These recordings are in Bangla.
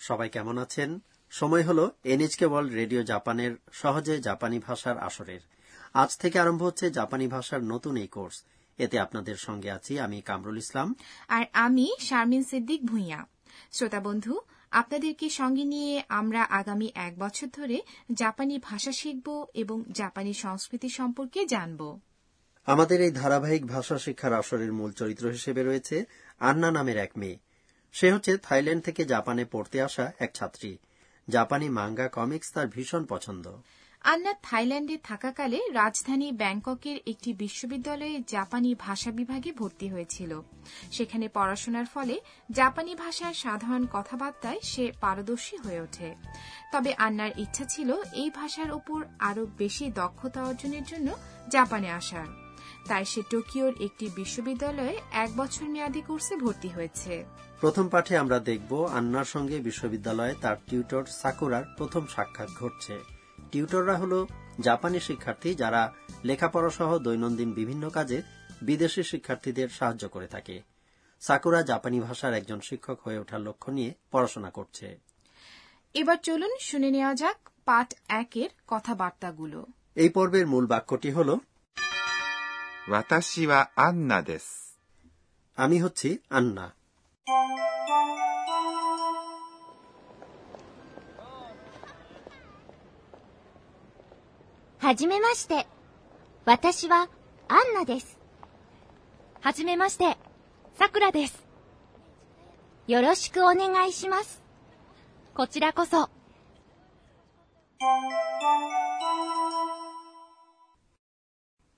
সবাই কেমন আছেন? সময় হলো এনএচকে ওয়ার্ল্ড রেডিও জাপানের সহজে জাপানি ভাষার আসরের। আজ থেকে আরম্ভ হচ্ছে জাপানি ভাষার নতুন এই কোর্স। এতে আপনাদের সঙ্গে আছি আমি কামরুল ইসলাম। আর আমি শারমিন সিদ্দিক ভুঁইয়া। শ্রোতা বন্ধু আপনাদেরকে সঙ্গে নিয়ে আমরা আগামী এক বছর ধরে জাপানি ভাষা শিখব এবং জাপানি সংস্কৃতি সম্পর্কে জানব? আমাদের এই ধারাবাহিক ভাষা শিক্ষার আসরের মূল চরিত্র হিসেবে রয়েছে আন্না নামের এক মেয়ে। সে হচ্ছে থাইল্যান্ড থেকে জাপানে পড়তে আসা এক ছাত্রী। জাপানি মাঙ্গা কমিক্স তার ভীষণ পছন্দ। আন্না থাইল্যান্ডে থাকাকালে রাজধানী ব্যাংককের একটি বিশ্ববিদ্যালয়ে জাপানি ভাষা বিভাগে ভর্তি হয়েছিল। সেখানে পড়াশোনার ফলে জাপানি ভাষার সাধারণ কথাবার্তায় সে পারদর্শী হয়ে ওঠে। তবে আন্নার ইচ্ছা ছিল এই ভাষার উপর আরও বেশি দক্ষতা অর্জনের জন্য জাপানে আসার। তাই সে টোকিওর একটি বিশ্ববিদ্যালয়ে এক বছর মেয়াদী কোর্সে ভর্তি হয়েছে। প্রথম পাঠে আমরা দেখব আন্নার সঙ্গে বিশ্ববিদ্যালয়ে তার টিউটর সাকুরার প্রথম সাক্ষাৎ ঘটছে। টিউটররা হল জাপানি শিক্ষার্থী যারা লেখাপড়া সহ দৈনন্দিন বিভিন্ন কাজে বিদেশি শিক্ষার্থীদের সাহায্য করে থাকে। সাকুরা জাপানি ভাষার একজন শিক্ষক হয়ে ওঠার লক্ষ্য নিয়ে পড়াশোনা করছে। এবার চলুন শুনে নেওয়া যাক পাঠ একের কথাবার্তাগুলো। এই পর্বের মূল বাক্যটি হল 私はアンナです。アミホチ？アンナ。はじめまして。私はアンナです。はじめまして。さくらです。よろしくお願いします。こちらこそ。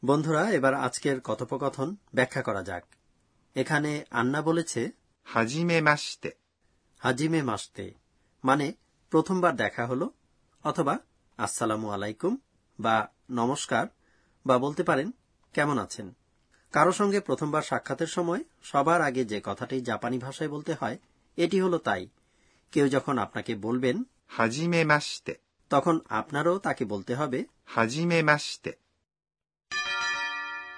বন্ধুরা এবার আজকের কথোপকথন ব্যাখ্যা করা যাক। এখানে আন্না বলেছে হাজিমে মাসতে। হাজিমে মাসতে মানে প্রথমবার দেখা হলো অথবা আসসালামু আলাইকুম বা নমস্কার বা বলতে পারেন কেমন আছেন। কারও সঙ্গে প্রথমবার সাক্ষাতের সময় সবার আগে যে কথাটি জাপানি ভাষায় বলতে হয় এটি হলো তাই। কেউ যখন আপনাকে বলবেন হাজিমে মাসতে। তখন আপনারও তাকে বলতে হবে হাজিমে মাসতে।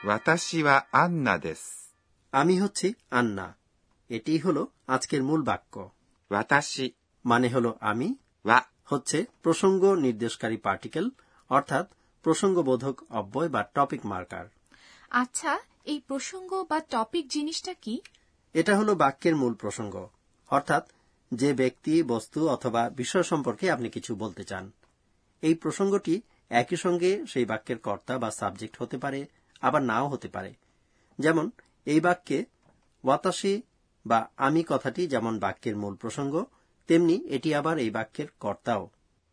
私はアンナです。 আমি হচ্ছি আন্না এটি হলো আজকের মূল বাক্য 私 মানে হলো আমি は হচ্ছে প্রসঙ্গ নির্দেশকারী পার্টিকেল অর্থাৎ প্রসঙ্গবোধক অব্যয় বা টপিক মার্কার আচ্ছা এই প্রসঙ্গ বা টপিক জিনিসটা কি এটা হলো বাক্যের মূল প্রসঙ্গ অর্থাৎ যে ব্যক্তি বস্তু অথবা বিষয় সম্পর্কে আপনি কিছু বলতে চান এই প্রসঙ্গটি একই সঙ্গে সেই বাক্যের কর্তা বা সাবজেক্ট হতে পারে আবার নাও হতে পারে। যেমন এই বাক্যে ওয়াতাসি বা আমি কথাটি যেমন বাক্যের মূল প্রসঙ্গ তেমনি এটি আবার এই বাক্যের কর্তাও।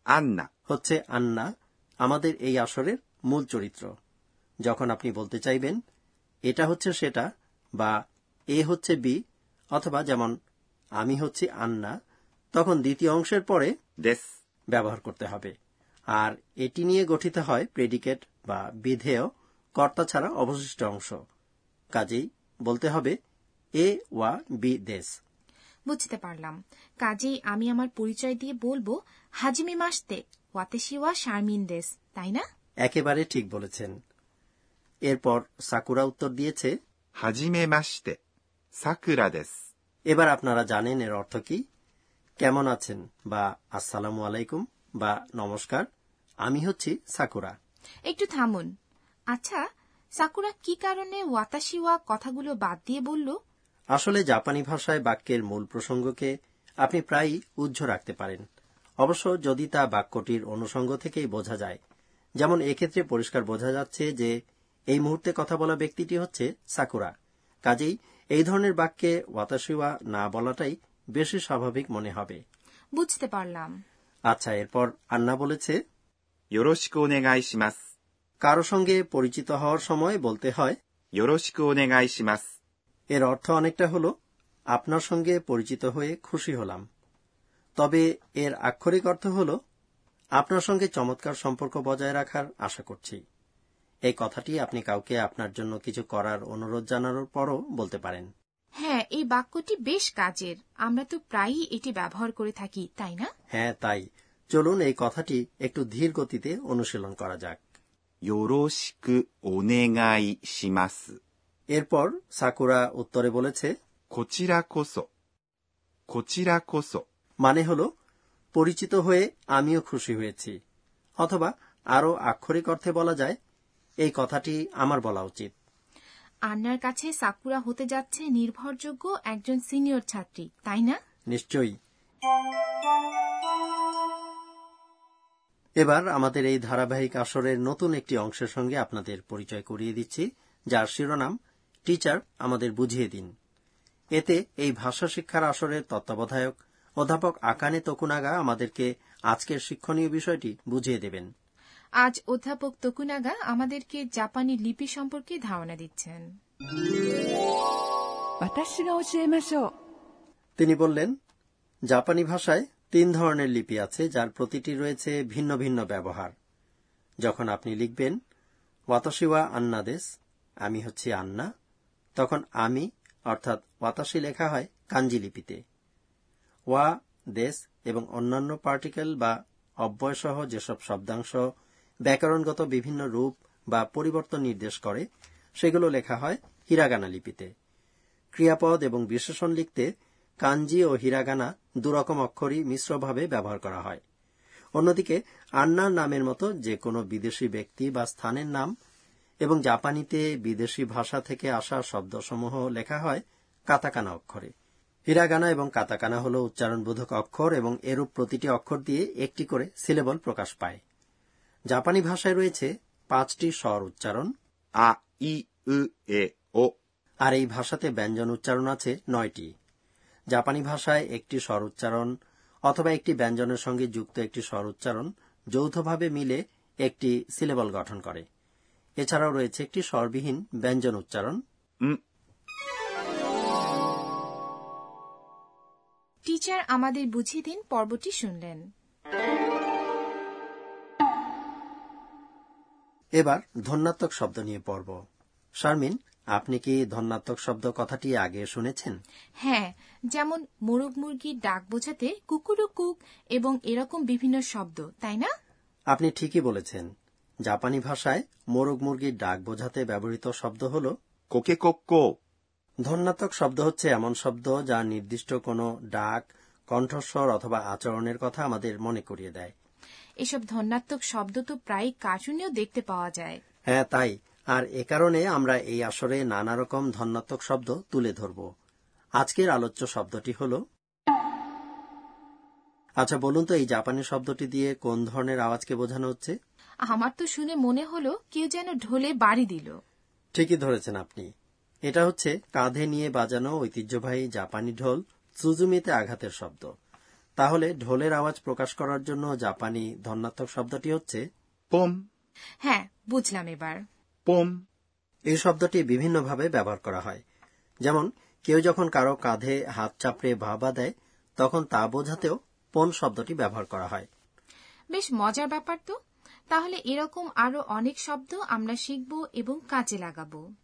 আন্না। হচ্ছে আন্না আমাদের এই আসরের মূল চরিত্র। যখন আপনি বলতে চাইবেন এটা হচ্ছে সেটা বা এ হচ্ছে বি অথবা যেমন আমি হচ্ছি আন্না তখন দ্বিতীয় অংশের পরে দেশ। ব্যবহার করতে হবে। আর এটি নিয়ে গঠিত হয় প্রেডিকেট বা বিধেয় কর্তা ছাড়া অবশিষ্ট অংশ। কাজেই বলতে হবে এ ওয়া বি দেশ। বুঝতে পারলাম। কাজেই আমি আমার পরিচয় দিয়ে বলব হাজিমি মাসতে ওয়াতেশিওয়া শারমিন দেশ তাই না? একেবারে ঠিক বলেছেন। এরপর সাকুরা উত্তর দিয়েছে হাজিমে মাসতে সাকুরা দেশ। এবার আপনারা জানেন এর অর্থ কি। কেমন আছেন? বা আসসালামু আলাইকুম বা নমস্কার। আমি হচ্ছি সাকুরা। একটু থামুন। আচ্ছা সাকুরা কি কারণে ওয়াতাশিওয়া কথাগুলো বাদ দিয়ে বলল? আসলে জাপানি ভাষায় বাক্যের মূল প্রসঙ্গকে আপনি প্রায়ই উজ্জ্ব রাখতে পারেন। অবশ্য যদি তা বাক্যটির অনুষঙ্গ থেকেই বোঝা যায় যেমন এক্ষেত্রে পরিষ্কার বোঝা যাচ্ছে যে এই মুহূর্তে কথা বলা ব্যক্তিটি হচ্ছে সাকুরা। কাজেই এই ধরনের বাক্যে ওয়াতাশিওয়া না বলাটাই বেশি স্বাভাবিক মনে হবে। বুঝতে পারলাম। আচ্ছা এরপর আন্না বলেছে ইয়োরোশিকো নেগাই শিমাস। কারও সঙ্গে পরিচিত হওয়ার সময় বলতে হয় এর অর্থ অনেকটা হল আপনার সঙ্গে পরিচিত হয়ে খুশি হলাম। তবে এর আক্ষরিক অর্থ হল আপনার সঙ্গে চমৎকার সম্পর্ক বজায় রাখার আশা করছি। এই কথাটি আপনি কাউকে আপনার জন্য কিছু করার অনুরোধ জানানোর পরও বলতে পারেন। হ্যাঁ এই বাক্যটি বেশ কাজের। আমরা তো প্রায়ই এটি ব্যবহার করে থাকি তাই না? হ্যাঁ তাই। চলুন এই কথাটি একটু ধীর গতিতে অনুশীলন করা যাক। এরপর সাকুরা উত্তরে বলেছে こちらこそ。 こちらこそ মানে হল পরিচিত হয়ে আমিও খুশি হয়েছি অথবা আরও আক্ষরিক অর্থে বলা যায় এই কথাটি আমার বলা উচিত আন্নার কাছে সাকুরা হতে যাচ্ছে নির্ভরযোগ্য একজন সিনিয়র ছাত্রী তাই না নিশ্চয়ই এবার আমাদের এই ধারাবাহিক আসরের নতুন একটি অংশের সঙ্গে আপনাদের পরিচয় করিয়ে দিচ্ছি যার শিরোনাম টিচার আমাদের বুঝিয়ে দিন এতে এই ভাষা শিক্ষার আসরের তত্ত্বাবধায়ক অধ্যাপক আকানে তকুনাগা আমাদেরকে আজকের শিক্ষণীয় বিষয়টি বুঝিয়ে দেবেন। আজ অধ্যাপক তকুনাগা আমাদেরকে জাপানি লিপি সম্পর্কে ধারণা দিচ্ছেন তিনি বললেন জাপানি ভাষায় তিন ধরনের লিপি আছে, যার প্রতিটি রয়েছে ভিন্ন ভিন্ন ব্যবহার। যখন আপনি লিখবেন, ওয়াতাশিওয়া আন্নাদেশ আমি হচ্ছি আন্না, তখন আমি, অর্থাৎ ওয়াতাশি লেখা হয় কাঞ্জি লিপিতে। ওয়া দেশ এবং অন্যান্য পার্টিকেল বা অব্যয়সহ যেসব শব্দাংশ ব্যাকরণগত বিভিন্ন রূপ বা পরিবর্তন নির্দেশ করে, সেগুলো লেখা হয় হিরাগানা লিপিতে। ক্রিয়াপদ এবং বিশেষণ লিখতে কাঞ্জি ও হিরাগানা দুরকম অক্ষরই মিশ্রভাবে ব্যবহার করা হয়। অন্যদিকে আন্নার নামের মতো যে কোনো বিদেশি ব্যক্তি বা স্থানের নাম এবং জাপানিতে বিদেশি ভাষা থেকে আসা শব্দসমূহ লেখা হয় কাতাকানা অক্ষরে। হিরাগানা এবং কাতাকানা হল উচ্চারণবোধক অক্ষর এবং এরূপ প্রতিটি অক্ষর দিয়ে একটি করে সিলেবল প্রকাশ পায়। জাপানি ভাষায় রয়েছে পাঁচটি স্বর উচ্চারণ, আ, ই এ, ও। আর এই ভাষাতে ব্যঞ্জন উচ্চারণ আছে নয়টি। জাপানি ভাষায় একটি স্বর উচ্চারণ অথবা একটি ব্যঞ্জনের সঙ্গে যুক্ত একটি স্বর উচ্চারণ যৌথভাবে মিলে একটি সিলেবল গঠন করে। এছাড়াও রয়েছে একটি স্বরবিহীন ব্যঞ্জন উচ্চারণ। টিচার আমাদের বুঝিয়ে দিন পর্বটি শুনলেন। এবার ধন্যাত্মক শব্দ নিয়ে পর্ব শারমিন আপনি কি ধন্যাত্মক শব্দ কথাটি আগে শুনেছেন? হ্যাঁ যেমন মোরগ মুরগির ডাক বোঝাতে কুকুরু কুক এবং এরকম বিভিন্ন শব্দ তাই না? আপনি ঠিকই বলেছেন। জাপানি ভাষায় মোরগ মুরগির ডাক বোঝাতে ব্যবহৃত শব্দ হল কোকে কোক্কো ধন্যাত্মক শব্দ হচ্ছে এমন শব্দ যা নির্দিষ্ট কোনো ডাক কণ্ঠস্বর অথবা আচরণের কথা আমাদের মনে করিয়ে দেয়। এসব ধন্যাত্মক শব্দ তো প্রায় কার্টুনেও দেখতে পাওয়া যায়। হ্যাঁ তাই। আর এ কারণে আমরা এই আসরে নানা রকম ধন্যাত্মক শব্দ তুলে ধরব। আজকের আলোচ্য শব্দটি হল আচ্ছা বলুন তো এই জাপানি শব্দটি দিয়ে কোন ধরনের আওয়াজকে বোঝানো হচ্ছে? আমার তো শুনে মনে হলো কেউ যেন ঢোলে বাড়ি দিল। ঠিকই ধরেছেন আপনি। এটা হচ্ছে কাঁধে নিয়ে বাজানো ঐতিহ্যবাহী জাপানি ঢোল সুজুমিতে আঘাতের শব্দ। তাহলে ঢোলের আওয়াজ প্রকাশ করার জন্য জাপানি ধন্যাত্মক শব্দটি হচ্ছে ポン হ্যাঁ বুঝলাম এবার। পোম এই শব্দটি বিভিন্নভাবে ব্যবহার করা হয়। যেমন কেউ যখন কারও কাঁধে হাত চাপড়ে ভাবা দেয় তখন তা বোঝাতেও পোম শব্দটি ব্যবহার করা হয়। বেশ মজার ব্যাপার তো। তাহলে এরকম আরও অনেক শব্দ আমরা শিখব এবং কাজে লাগাব।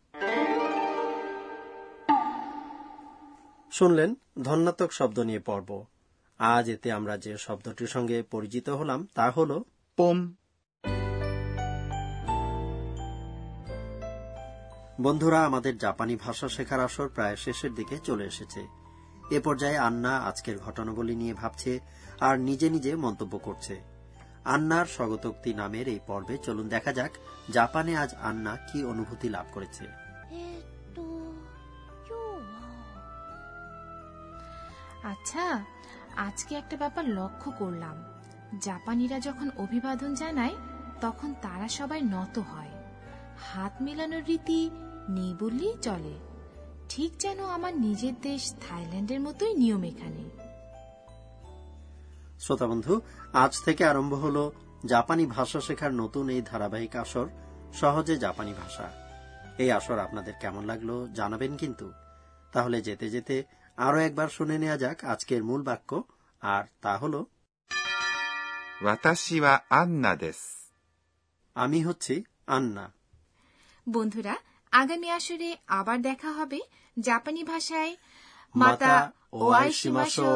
শুনলেন ধন্যাত্মক শব্দ নিয়ে পর্ব আজ এতে আমরা যে শব্দটির সঙ্গে পরিচিত হলাম তা হল পোম। বন্ধুরা আমাদের জাপানি ভাষা শেখার আসর প্রায় শেষের দিকে চলে এসেছে এ পর্যায়ে আন্না আজকের ঘটনাবলী নিয়ে ভাবছে আর নিজে নিজে মন্তব্য করছে আন্নার স্বগতোক্তি নামের এই পর্বে চলুন দেখা যাক জাপানে আজ আন্না কি অনুভূতি লাভ করেছে えーっと今日は আচ্ছা আজকে একটা ব্যাপার লক্ষ্য করলাম জাপানিরা যখন অভিবাদন জানায় তখন তারা সবাই নত হয় হাত মেলানোর রীতি নেই বললেই চলে। ঠিক যেন আমার নিজের দেশ থাইল্যান্ডের মতোই নিয়ম এখানে। শ্রোতা বন্ধু আজ থেকে আরম্ভ হল জাপানি ভাষা শেখার নতুন এই ধারাবাহিক আসর সহজে জাপানি ভাষা। এই আসর আপনাদের কেমন লাগল জানাবেন কিন্তু। তাহলে যেতে যেতে আরও একবার শুনে নেওয়া যাক আজকের মূল বাক্য আর তা হল আন্না আমি হচ্ছি আন্না। বন্ধুরা আগামী আসরে আবার দেখা হবে জাপানি ভাষায়। মাতা ও আইসিমাশো